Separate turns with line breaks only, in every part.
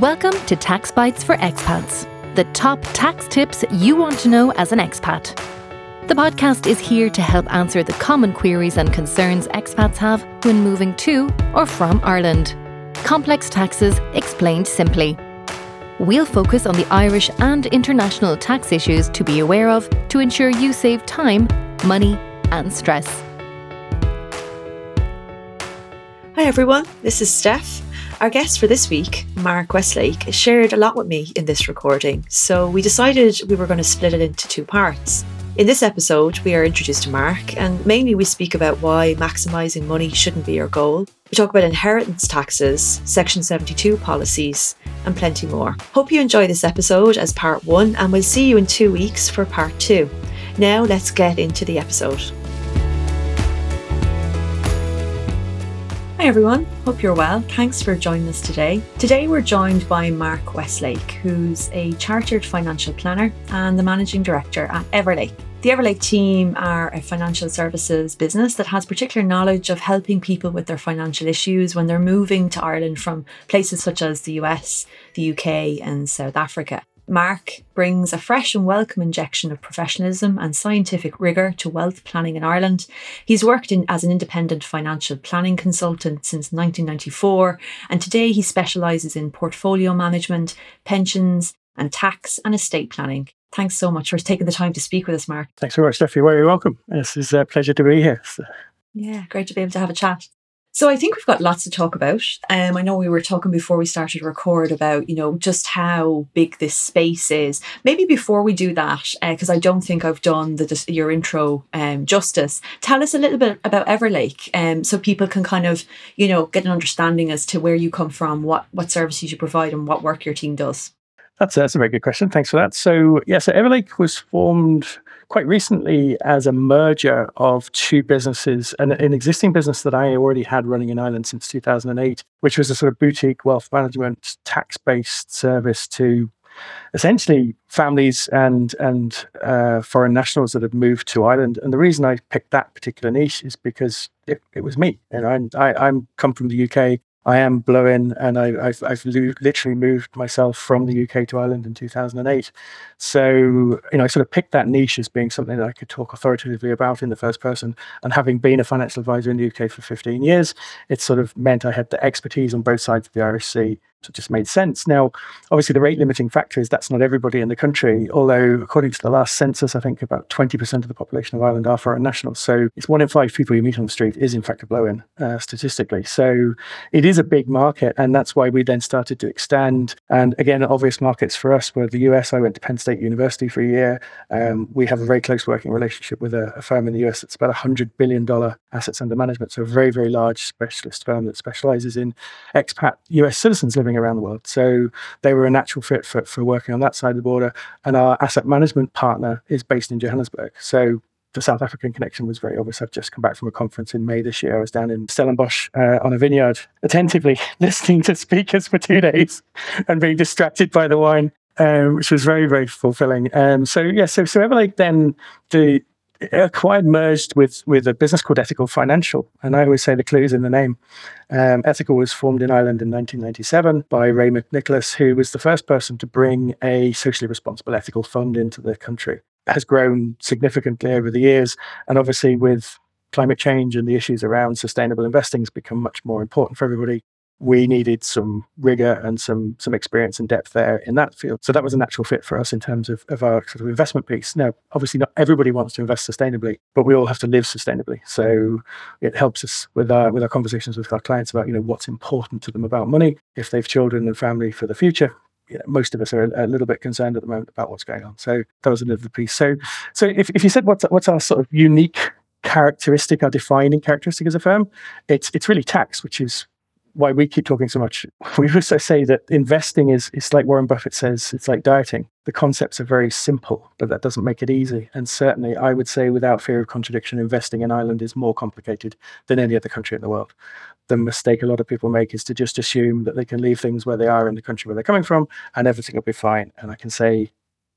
Welcome to Taxbytes for Expats, the top tax tips you want to know as an expat. The podcast is here to help answer the common queries and concerns expats have when moving to or from Ireland. Complex taxes explained simply. We'll focus on the Irish and international tax issues to be aware of to ensure you save time, money, and stress.
Hi everyone, this is Steph. Our guest for this week, Marc Westlake, shared a lot with me in this recording, so we decided we were going to split it into two parts. In this episode, we are introduced to Marc, and mainly we speak about why maximising money shouldn't be your goal. We talk about inheritance taxes, Section 72 policies, and plenty more. Hope you enjoy this episode as part one, and we'll see you in two weeks for part two. Now, let's get into the episode. Hi everyone, hope you're well. Thanks for joining us today. Today we're joined by Marc Westlake, who's a chartered financial planner and the managing director at Everlake. The Everlake team are a financial services business that has particular knowledge of helping people with their financial issues when they're moving to Ireland from places such as the US, the UK, and South Africa. Marc brings a fresh and welcome injection of professionalism and scientific rigour to wealth planning in Ireland. He's worked in, as an independent financial planning consultant since 1994, and today he specialises in portfolio management, pensions, and tax and estate planning. Thanks so much for taking the time to speak with us, Marc.
Thanks very much, Steffi. You're very welcome. This is a pleasure to be here. So.
Yeah, great to be able to have a chat. So I think we've got lots to talk about. Um, I know we were talking before we started record about, you know, just how big this space is. Maybe before we do that, because uh, I don't think I've done the your intro um, justice. Tell us a little bit about Everlake, um, so people can kind of, you know, get an understanding as to where you come from, what what services you provide, and what work your team does.
That's, that's a very good question. Thanks for that. So, yeah, so Everlake was formed quite recently as a merger of two businesses, an, an existing business that I already had running in Ireland since 2008, which was a sort of boutique wealth management tax based service to essentially families and and uh, foreign nationals that have moved to Ireland. And the reason I picked that particular niche is because it, it was me. You know, I, I, I'm come from the UK. I am blowing, and I, have I've literally moved myself from the UK to Ireland in 2008. So, you know, I sort of picked that niche as being something that I could talk authoritatively about in the first person. And having been a financial advisor in the UK for 15 years, it sort of meant I had the expertise on both sides of the Irish Sea it just made sense. Now, obviously, the rate limiting factor is that's not everybody in the country, although, according to the last census, I think about 20% of the population of Ireland are foreign nationals. So it's one in five people you meet on the street is, in fact, a blow in uh, statistically. So it is a big market. And that's why we then started to extend. And again, obvious markets for us were the US. I went to Penn State University for a year. Um, we have a very close working relationship with a, a firm in the US that's about $100 billion assets under management. So a very, very large specialist firm that specializes in expat US citizens living around the world. So they were a natural fit for, for working on that side of the border. And our asset management partner is based in Johannesburg. So the South African connection was very obvious. I've just come back from a conference in May this year. I was down in Stellenbosch uh, on a vineyard, attentively listening to speakers for two days and being distracted by the wine, um, which was very, very fulfilling. Um, so yeah, so so Everlake then the acquired merged with with a business called Ethical Financial, and I always say the clue is in the name. Um, Ethical was formed in Ireland in 1997 by Ray McNicholas, who was the first person to bring a socially responsible ethical fund into the country. It has grown significantly over the years, and obviously with climate change and the issues around sustainable investing has become much more important for everybody we needed some rigor and some some experience and depth there in that field. So that was a natural fit for us in terms of, of our sort of investment piece. Now, obviously, not everybody wants to invest sustainably, but we all have to live sustainably. So it helps us with our with our conversations with our clients about you know what's important to them about money if they've children and family for the future. You know, most of us are a, little bit concerned at the moment about what's going on. So that was another piece. So so if, if you said what's what's our sort of unique characteristic, our defining characteristic as a firm, it's it's really tax, which is why we keep talking so much. We also say that investing is it's like Warren Buffett says, it's like dieting. The concepts are very simple, but that doesn't make it easy. And certainly, I would say, without fear of contradiction, investing in Ireland is more complicated than any other country in the world. The mistake a lot of people make is to just assume that they can leave things where they are in the country where they're coming from and everything will be fine. And I can say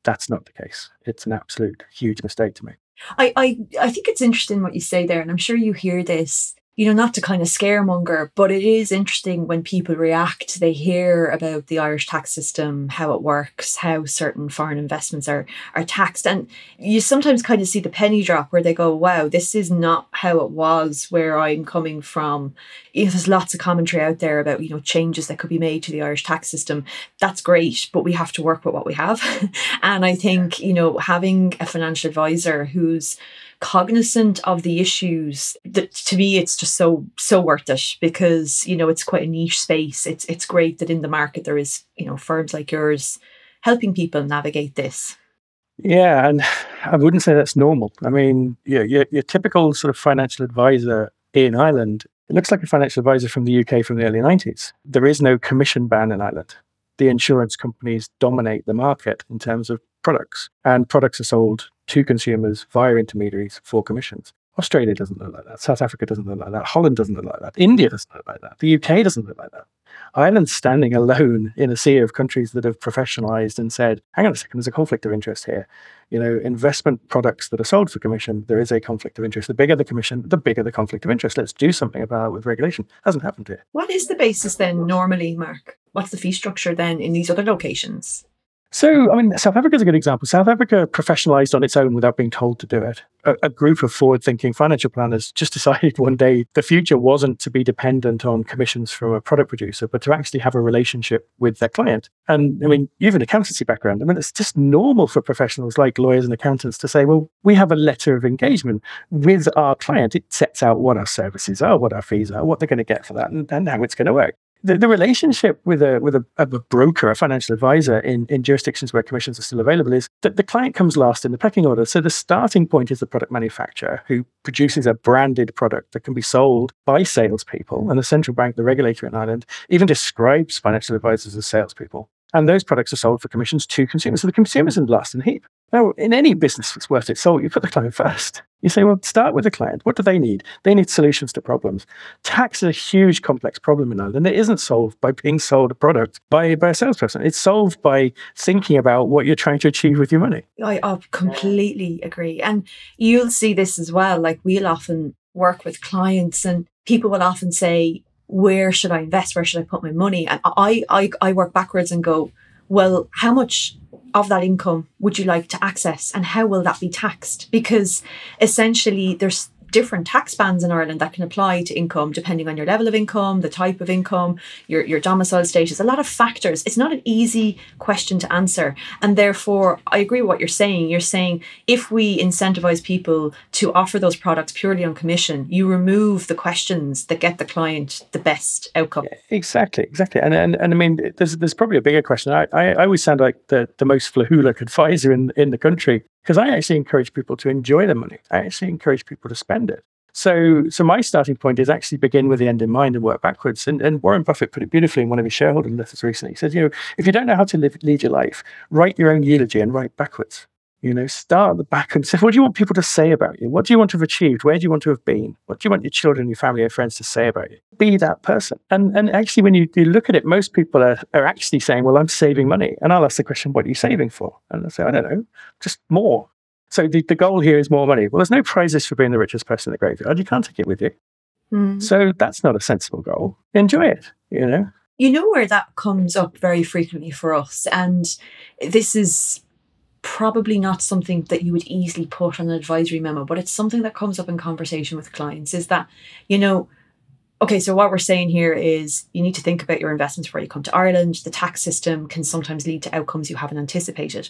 that's not the case. It's an absolute huge mistake to make.
I, I, I think it's interesting what you say there, and I'm sure you hear this you know, not to kind of scaremonger, but it is interesting when people react. They hear about the Irish tax system, how it works, how certain foreign investments are are taxed, and you sometimes kind of see the penny drop where they go, "Wow, this is not how it was where I'm coming from." You know, there's lots of commentary out there about you know changes that could be made to the Irish tax system. That's great, but we have to work with what we have, and I think you know having a financial advisor who's cognizant of the issues that to me it's just so so worth it because you know it's quite a niche space. It's it's great that in the market there is you know firms like yours helping people navigate this.
Yeah and i wouldn't say that's normal. I mean yeah your, your typical sort of financial advisor in ireland it looks like a financial advisor from the uk from the early 90s there is no commission ban in ireland. The insurance companies dominate the market in terms of products and products are sold to consumers via intermediaries for commissions. Australia doesn't look like that. South Africa doesn't look like that. Holland doesn't look like that. India doesn't look like that. The UK doesn't look like that. Ireland's standing alone in a sea of countries that have professionalized and said, hang on a second, there's a conflict of interest here. You know, investment products that are sold for commission, there is a conflict of interest. The bigger the commission, the bigger the conflict of interest. Let's do something about it with regulation. Hasn't happened here.
What is the basis then normally, Marc? What's the fee structure then in these other locations?
So, I mean, South Africa is a good example. South Africa professionalized on its own without being told to do it. A, a group of forward thinking financial planners just decided one day the future wasn't to be dependent on commissions from a product producer, but to actually have a relationship with their client. And I mean, you have an accountancy background. I mean, it's just normal for professionals like lawyers and accountants to say, well, we have a letter of engagement with our client. It sets out what our services are, what our fees are, what they're going to get for that, and, and how it's going to work the, the relationship with a with a, a, broker, a financial advisor in, in jurisdictions where commissions are still available is that the client comes last in the pecking order. So the starting point is the product manufacturer who produces a branded product that can be sold by salespeople. And the central bank, the regulator in Ireland, even describes financial advisors as salespeople. And those products are sold for commissions to consumers. So the consumer's in last in the heap. Now, in any business that's worth its salt, you put the client first. You say, well, start with the client. What do they need? They need solutions to problems. Tax is a huge, complex problem in Ireland. It isn't solved by being sold a product by, by a salesperson. It's solved by thinking about what you're trying to achieve with your money.
I, I completely agree. And you'll see this as well. Like, we'll often work with clients, and people will often say, where should I invest? Where should I put my money? And I, I, I work backwards and go, well, how much of that income would you like to access and how will that be taxed? Because essentially there's different tax bands in Ireland that can apply to income depending on your level of income, the type of income, your, your domicile status, a lot of factors. It's not an easy question to answer. And therefore, I agree with what you're saying. You're saying if we incentivize people to offer those products purely on commission, you remove the questions that get the client the best outcome. Yeah,
exactly, exactly. And, and and I mean, there's there's probably a bigger question. I, I, I always sound like the, the most flahoolic advisor in, in the country because I actually encourage people to enjoy their money. I actually encourage people to spend it. So, so my starting point is actually begin with the end in mind and work backwards. And, and Warren Buffett put it beautifully in one of his shareholder letters recently. He said, you know, if you don't know how to live, lead your life, write your own eulogy and write backwards. You know, start at the back and say, what do you want people to say about you? What do you want to have achieved? Where do you want to have been? What do you want your children, your family, your friends to say about you? Be that person. And and actually, when you, you look at it, most people are, are actually saying, well, I'm saving money. And I'll ask the question, what are you saving for? And I say, I don't know, just more. So the, the goal here is more money. Well, there's no prizes for being the richest person in the graveyard. You can't take it with you. Mm. So that's not a sensible goal. Enjoy it, you know?
You know where that comes up very frequently for us. And this is probably not something that you would easily put on an advisory memo, but it's something that comes up in conversation with clients is that, you know, okay, so what we're saying here is you need to think about your investments before you come to Ireland. The tax system can sometimes lead to outcomes you haven't anticipated.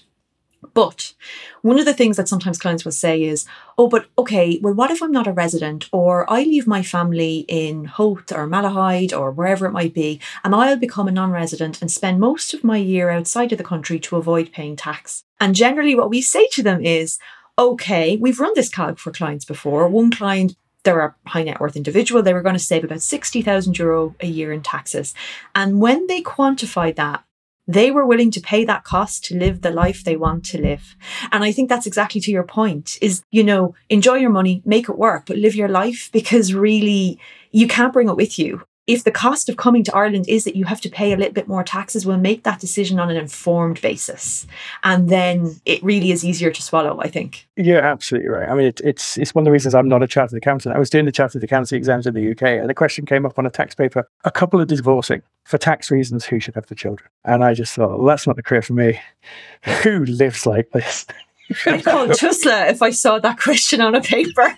But one of the things that sometimes clients will say is, oh, but okay, well, what if I'm not a resident or I leave my family in Howth or Malahide or wherever it might be, and I'll become a non resident and spend most of my year outside of the country to avoid paying tax? And generally, what we say to them is, okay, we've run this calc for clients before. One client they're a high net worth individual. They were going to save about 60,000 euro a year in taxes. And when they quantified that they were willing to pay that cost to live the life they want to live. And I think that's exactly to your point is, you know, enjoy your money, make it work, but live your life because really you can't bring it with you. If the cost of coming to Ireland is that you have to pay a little bit more taxes, we'll make that decision on an informed basis. And then it really is easier to swallow, I think.
You're absolutely right. I mean, it, it's it's one of the reasons I'm not a chartered accountant. I was doing the chartered accountancy exams in the UK, and the question came up on a tax paper a couple of divorcing for tax reasons who should have the children. And I just thought, well, that's not the career for me. Who lives like this?
I'd call Tusla if I saw that question on a paper.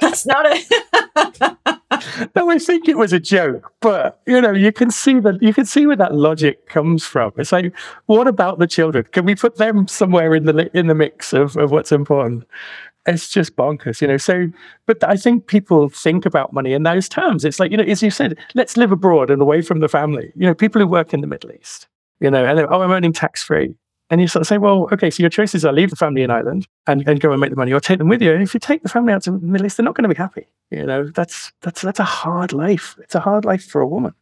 That's not it.
no, I think it was a joke, but you know, you can see that you can see where that logic comes from. It's like, what about the children? Can we put them somewhere in the in the mix of, of what's important? It's just bonkers, you know. So, but I think people think about money in those terms. It's like, you know, as you said, let's live abroad and away from the family. You know, people who work in the Middle East, you know, and oh, I'm earning tax free. And you sort of say, well, okay, so your choices are leave the family in Ireland and, and go and make the money or take them with you. And if you take the family out to the Middle East, they're not going to be happy. You know, that's that's that's a hard life. It's a hard life for a woman.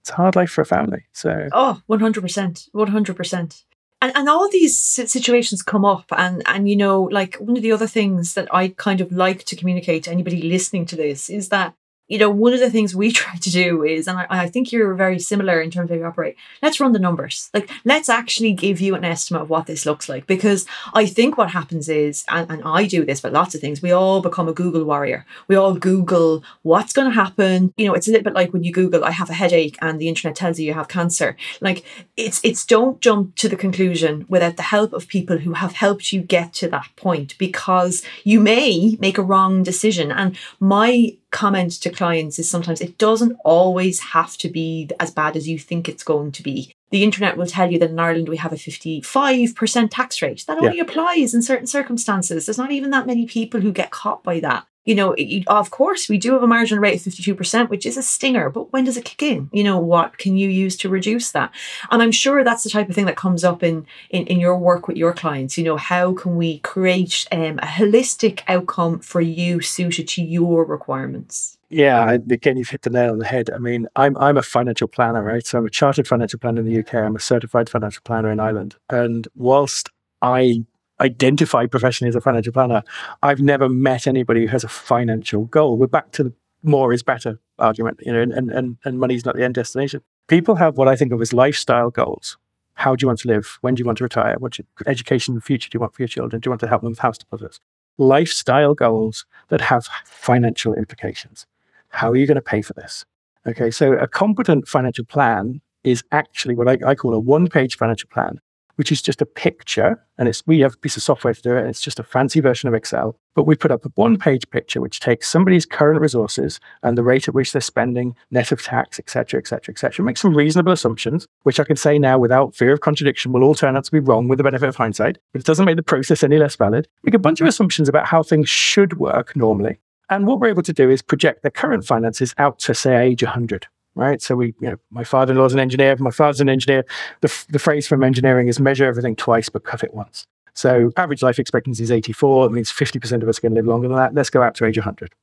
It's a hard life for a family. So
Oh, 100%. 100%. And, and all these situations come up and and you know like one of the other things that i kind of like to communicate to anybody listening to this is that you know, one of the things we try to do is, and I, I, think you're very similar in terms of how you operate, let's run the numbers. Like, let's actually give you an estimate of what this looks like. Because I think what happens is, and, and I do this, but lots of things, we all become a Google warrior. We all Google what's going to happen. You know, it's a little bit like when you Google, I have a headache, and the internet tells you you have cancer. Like, it's, it's don't jump to the conclusion without the help of people who have helped you get to that point because you may make a wrong decision. And my comment to clients is sometimes it doesn't always have to be as bad as you think it's going to be. The internet will tell you that in Ireland we have a 55% tax rate. That only yeah. applies in certain circumstances. There's not even that many people who get caught by that you know, it, of course, we do have a margin rate of 52%, which is a stinger, but when does it kick in? You know, what can you use to reduce that? And I'm sure that's the type of thing that comes up in, in, in your work with your clients. You know, how can we create um, a holistic outcome for you suited to your requirements?
Yeah, again, you've hit the nail on the head. I mean, I'm I'm a financial planner, right? So I'm a chartered financial planner in the UK. I'm a certified financial planner in Ireland. And whilst I identify professionally as a financial planner, I've never met anybody who has a financial goal. We're back to the more is better argument, you know, and, and, and money's not the end destination. People have what I think of as lifestyle goals. How do you want to live? When do you want to retire? What education the future do you want for your children? Do you want to help them with house deposits? Lifestyle goals that have financial implications. How are you going to pay for this? Okay, so a competent financial plan is actually what I, I call a one page financial plan which is just a picture. And it's we have a piece of software to do it. And it's just a fancy version of Excel. But we put up a one page picture which takes somebody's current resources and the rate at which they're spending, net of tax, et cetera, et cetera, et cetera. Make some reasonable assumptions, which I can say now without fear of contradiction will all turn out to be wrong with the benefit of hindsight. But it doesn't make the process any less valid. Make a bunch of assumptions about how things should work normally. And what we're able to do is project their current finances out to, say, age 100 right? So we, you know, my father-in-law's an engineer. My father's an engineer. The, the phrase from engineering is measure everything twice, but cut it once. So average life expectancy is 84. It means 50% of us are going to live longer than that. Let's go out to age 100.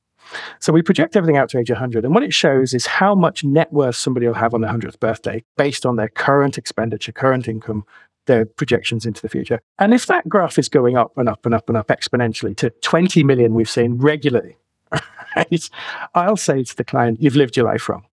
So we project everything out to age 100. And what it shows is how much net worth somebody will have on their 100th birthday based on their current expenditure, current income, their projections into the future. And if that graph is going up and up and up and up exponentially to 20 million we've seen regularly, right, I'll say to the client, you've lived your life wrong.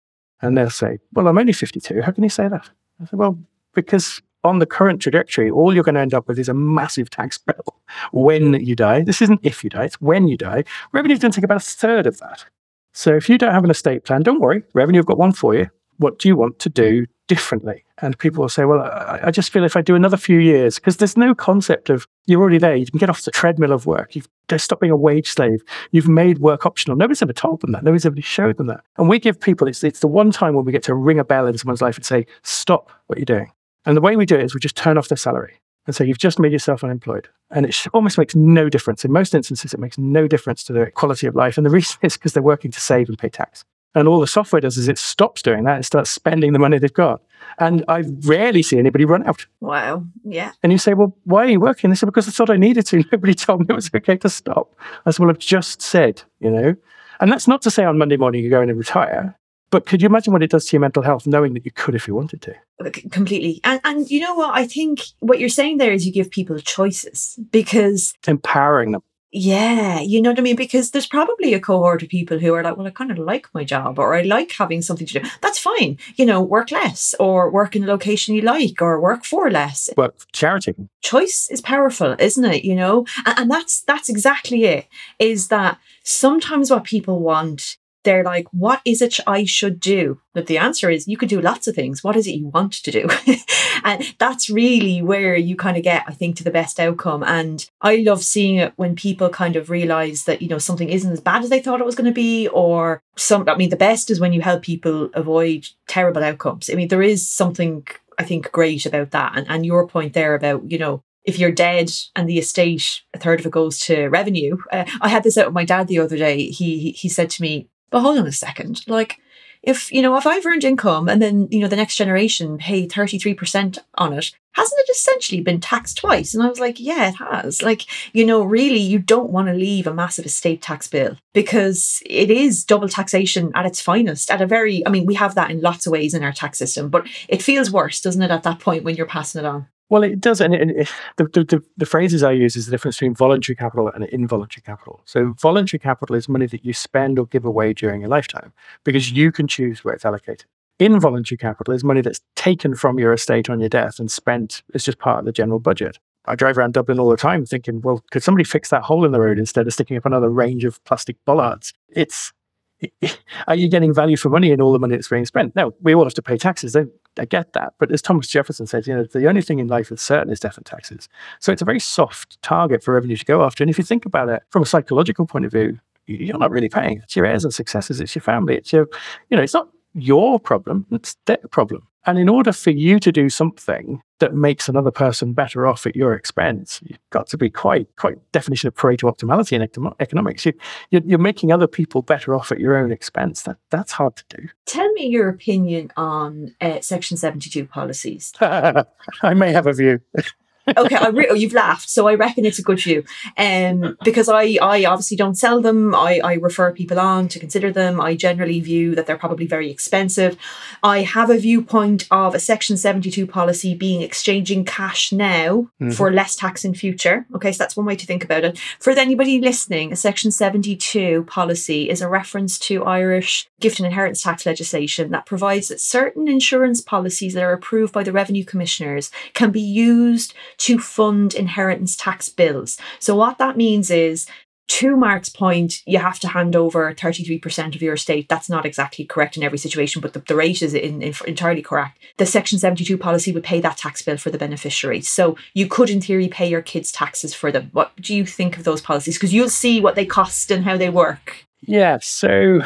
And they'll say, Well, I'm only 52. How can you say that? I say, Well, because on the current trajectory, all you're going to end up with is a massive tax bill when you die. This isn't if you die, it's when you die. Revenue's going to take about a third of that. So if you don't have an estate plan, don't worry. Revenue have got one for you. What do you want to do differently? And people will say, well, I, I just feel if I do another few years, because there's no concept of you're already there, you can get off the treadmill of work. You've stop being a wage slave. You've made work optional. Nobody's ever told them that. Nobody's ever showed them that. And we give people, it's, it's the one time when we get to ring a bell in someone's life and say, stop what you're doing. And the way we do it is we just turn off their salary and so you've just made yourself unemployed. And it almost makes no difference. In most instances, it makes no difference to their quality of life. And the reason is because they're working to save and pay tax. And all the software does is it stops doing that and starts spending the money they've got. And I rarely see anybody run out.
Wow. Yeah.
And you say, well, why are you working? They say, because I thought I needed to. Nobody told me it was okay to stop. I said, well, I've just said, you know. And that's not to say on Monday morning you go in and retire. But could you imagine what it does to your mental health, knowing that you could if you wanted to?
Uh, completely. And, and you know what? I think what you're saying there is you give people choices because
empowering them
Yeah, you know what I mean? Because there's probably a cohort of people who are like, well, I kind of like my job or I like having something to do. That's fine. You know, work less or work in a location you like or work for less.
Work charity.
Choice is powerful, isn't it? You know, and, and that's that's exactly it. Is that sometimes what people want they're like, what is it I should do? But the answer is you could do lots of things. What is it you want to do? and that's really where you kind of get, I think, to the best outcome. And I love seeing it when people kind of realize that, you know, something isn't as bad as they thought it was going to be, or some, I mean, the best is when you help people avoid terrible outcomes. I mean, there is something I think great about that. And, and your point there about, you know, if you're dead and the estate, a third of it goes to revenue. Uh, I had this out with my dad the other day. He he said to me, but hold on a second. Like, if, you know, if I've earned income and then, you know, the next generation pay 33% on it, hasn't it essentially been taxed twice? And I was like, yeah, it has. Like, you know, really, you don't want to leave a massive estate tax bill because it is double taxation at its finest. At a very, I mean, we have that in lots of ways in our tax system, but it feels worse, doesn't it, at that point when you're passing it on?
Well, it does, and it, it, the, the, the phrases I use is the difference between voluntary capital and involuntary capital. So, voluntary capital is money that you spend or give away during your lifetime because you can choose where it's allocated. Involuntary capital is money that's taken from your estate on your death and spent as just part of the general budget. I drive around Dublin all the time thinking, well, could somebody fix that hole in the road instead of sticking up another range of plastic bollards? It's are you getting value for money in all the money that's being spent? Now, we all have to pay taxes. I, I get that. But as Thomas Jefferson says, you know, the only thing in life that's certain is death and taxes. So it's a very soft target for revenue to go after. And if you think about it from a psychological point of view, you're not really paying. It's your heirs and successors. It's your family. It's your, you know, it's not your problem. It's their problem. And in order for you to do something that makes another person better off at your expense, you've got to be quite, quite definition of Pareto optimality in economics. You, you're, you're making other people better off at your own expense. That that's hard to do.
Tell me your opinion on uh, Section 72 policies.
I may have a view.
okay, I re- oh, you've laughed, so I reckon it's a good view. Um, because I, I obviously don't sell them. I, I refer people on to consider them. I generally view that they're probably very expensive. I have a viewpoint of a Section 72 policy being exchanging cash now mm-hmm. for less tax in future. Okay, so that's one way to think about it. For anybody listening, a Section 72 policy is a reference to Irish gift and inheritance tax legislation that provides that certain insurance policies that are approved by the revenue commissioners can be used to fund inheritance tax bills. So, what that means is to Marc's point, you have to hand over 33% of your estate. That's not exactly correct in every situation, but the, the rate is in, in, entirely correct. The Section 72 policy would pay that tax bill for the beneficiary. So you could, in theory, pay your kids' taxes for them. What do you think of those policies? Because you'll see what they cost and how they work.
Yeah. So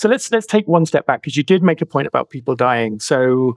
so let's let's take one step back because you did make a point about people dying. So,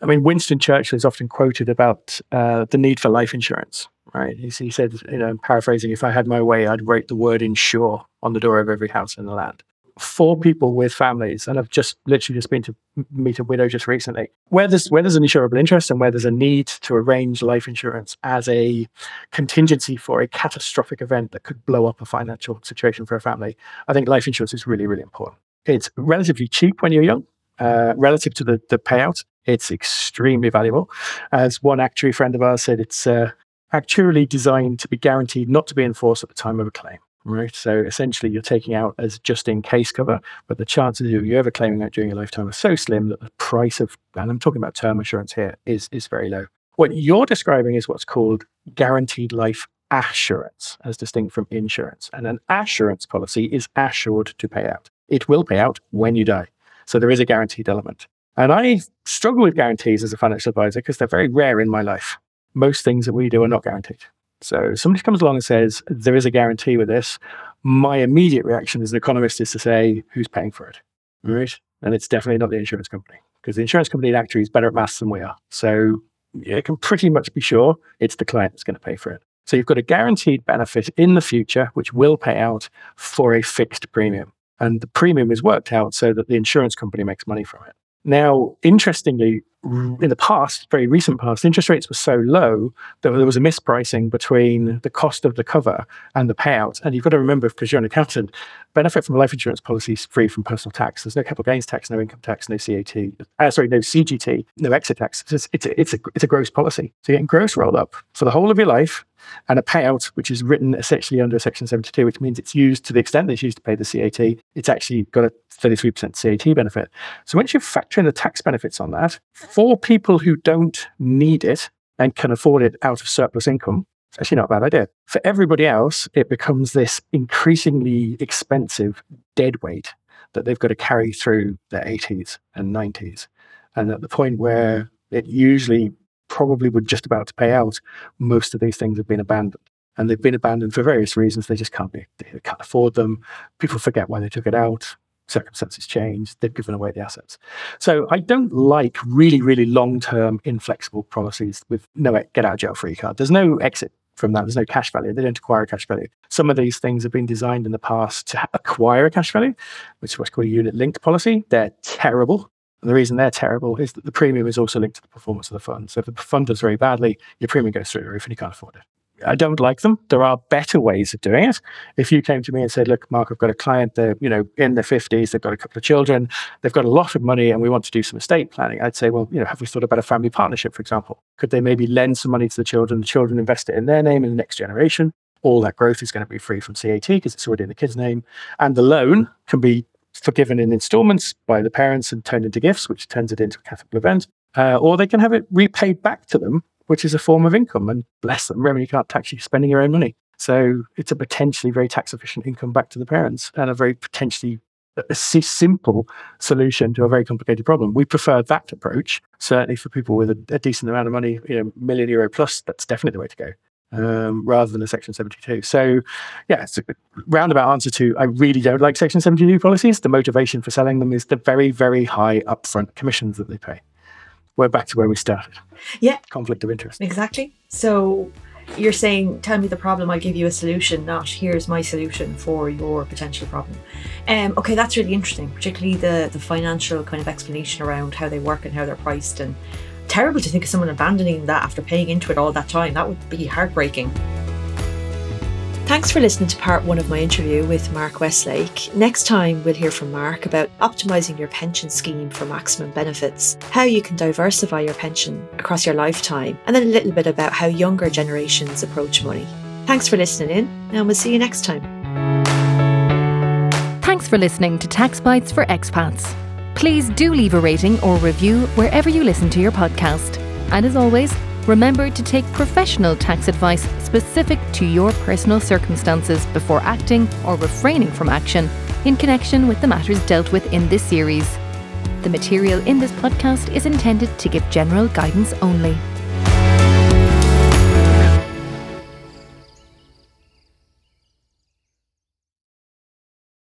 I mean, Winston Churchill is often quoted about uh, the need for life insurance. Right? He, he said, you know, paraphrasing, "If I had my way, I'd write the word insure on the door of every house in the land." For people with families, and I've just literally just been to meet a widow just recently, where there's where there's an insurable interest and where there's a need to arrange life insurance as a contingency for a catastrophic event that could blow up a financial situation for a family, I think life insurance is really, really important. It's relatively cheap when you're young, uh, relative to the, the payout. It's extremely valuable. As one actuary friend of ours said, it's uh, actually designed to be guaranteed not to be enforced at the time of a claim. Right. So essentially, you're taking out as just in case cover, but the chances of you ever claiming that during your lifetime are so slim that the price of, and I'm talking about term assurance here, is, is very low. What you're describing is what's called guaranteed life assurance, as distinct from insurance. And an assurance policy is assured to pay out it will pay out when you die. So there is a guaranteed element. And I struggle with guarantees as a financial advisor because they're very rare in my life. Most things that we do are not guaranteed. So somebody comes along and says, there is a guarantee with this. My immediate reaction as an economist is to say, who's paying for it? Right? And it's definitely not the insurance company because the insurance company actually is better at maths than we are. So you can pretty much be sure it's the client that's going to pay for it. So you've got a guaranteed benefit in the future, which will pay out for a fixed premium and the premium is worked out so that the insurance company makes money from it. Now, interestingly, in the past, very recent past, interest rates were so low that there was a mispricing between the cost of the cover and the payout. And you've got to remember, because you're an accountant, benefit from life insurance policy is free from personal tax. There's no capital gains tax, no income tax, no CAT, uh, sorry, no CGT, no exit tax. It's, it's, a, it's, a, it's a gross policy. So you're getting gross rolled up for the whole of your life and a payout, which is written essentially under Section 72, which means it's used to the extent that it's used to pay the CAT, it's actually got a 33% CAT benefit. So once you factor in the tax benefits on that, for people who don't need it and can afford it out of surplus income, it's actually not a bad idea. For everybody else, it becomes this increasingly expensive dead weight that they've got to carry through their 80s and 90s. And at the point where it usually probably would just about to pay mm-hmm. out, most of these things have been abandoned. And they've been abandoned for various reasons. They just can't be, they can't afford them. People forget why they took it out. Circumstances change. They've given away the assets. So I don't like really, really long term, inflexible policies with no get out of jail free card. There's no exit from that. There's no cash value. They don't acquire a cash value. Some of these things have been designed in the past to acquire a cash value, which is what's called a unit linked policy. They're terrible. And the reason they're terrible is that the premium is also linked to the performance of the fund. So if the fund does very badly, your premium goes through the roof and you can't afford it. I don't like them. There are better ways of doing it. If you came to me and said, "Look, Marc, I've got a client. They're you know in their fifties. They've got a couple of children. They've got a lot of money, and we want to do some estate planning," I'd say, "Well, you know, have we thought about a family partnership, for example? Could they maybe lend some money to the children? The children invest it in their name in the next generation. All that growth is going to be free from CAT because it's already in the kid's name, and the loan can be forgiven in installments by the parents and turned into gifts, which turns it into a capital event, uh, or they can have it repaid back to them which is a form of income. And bless them, you can't tax you spending your own money. So it's a potentially very tax efficient income back to the parents and a very potentially a simple solution to a very complicated problem. We prefer that approach, certainly for people with a, a decent amount of money, you know, million euro plus, that's definitely the way to go. Um, rather than a Section 72. So, yeah, it's a roundabout answer to I really don't like Section 72 policies. The motivation for selling them is the very, very high upfront commissions that they pay we're back to where we started.
Yeah.
Conflict of interest.
Exactly. So you're saying, tell me the problem, I'll give you a solution, not here's my solution for your potential problem. Um, okay, that's really interesting, particularly the, the financial kind of explanation around how they work and how they're priced. And terrible to think of someone abandoning that after paying into it all that time. That would be heartbreaking. Thanks for listening to part one of my interview with Marc Westlake. Next time, we'll hear from Marc about optimising your pension scheme for maximum benefits, how you can diversify your pension across your lifetime, and then a little bit about how younger generations approach money. Thanks for listening in, and we'll see you next time.
Thanks for listening to Taxbytes for Expats. Please do leave a rating or review wherever you listen to your podcast. And as always, Remember to take professional tax advice specific to your personal circumstances before acting or refraining from action in connection with the matters dealt with in this series. The material in this podcast is intended to give general guidance only.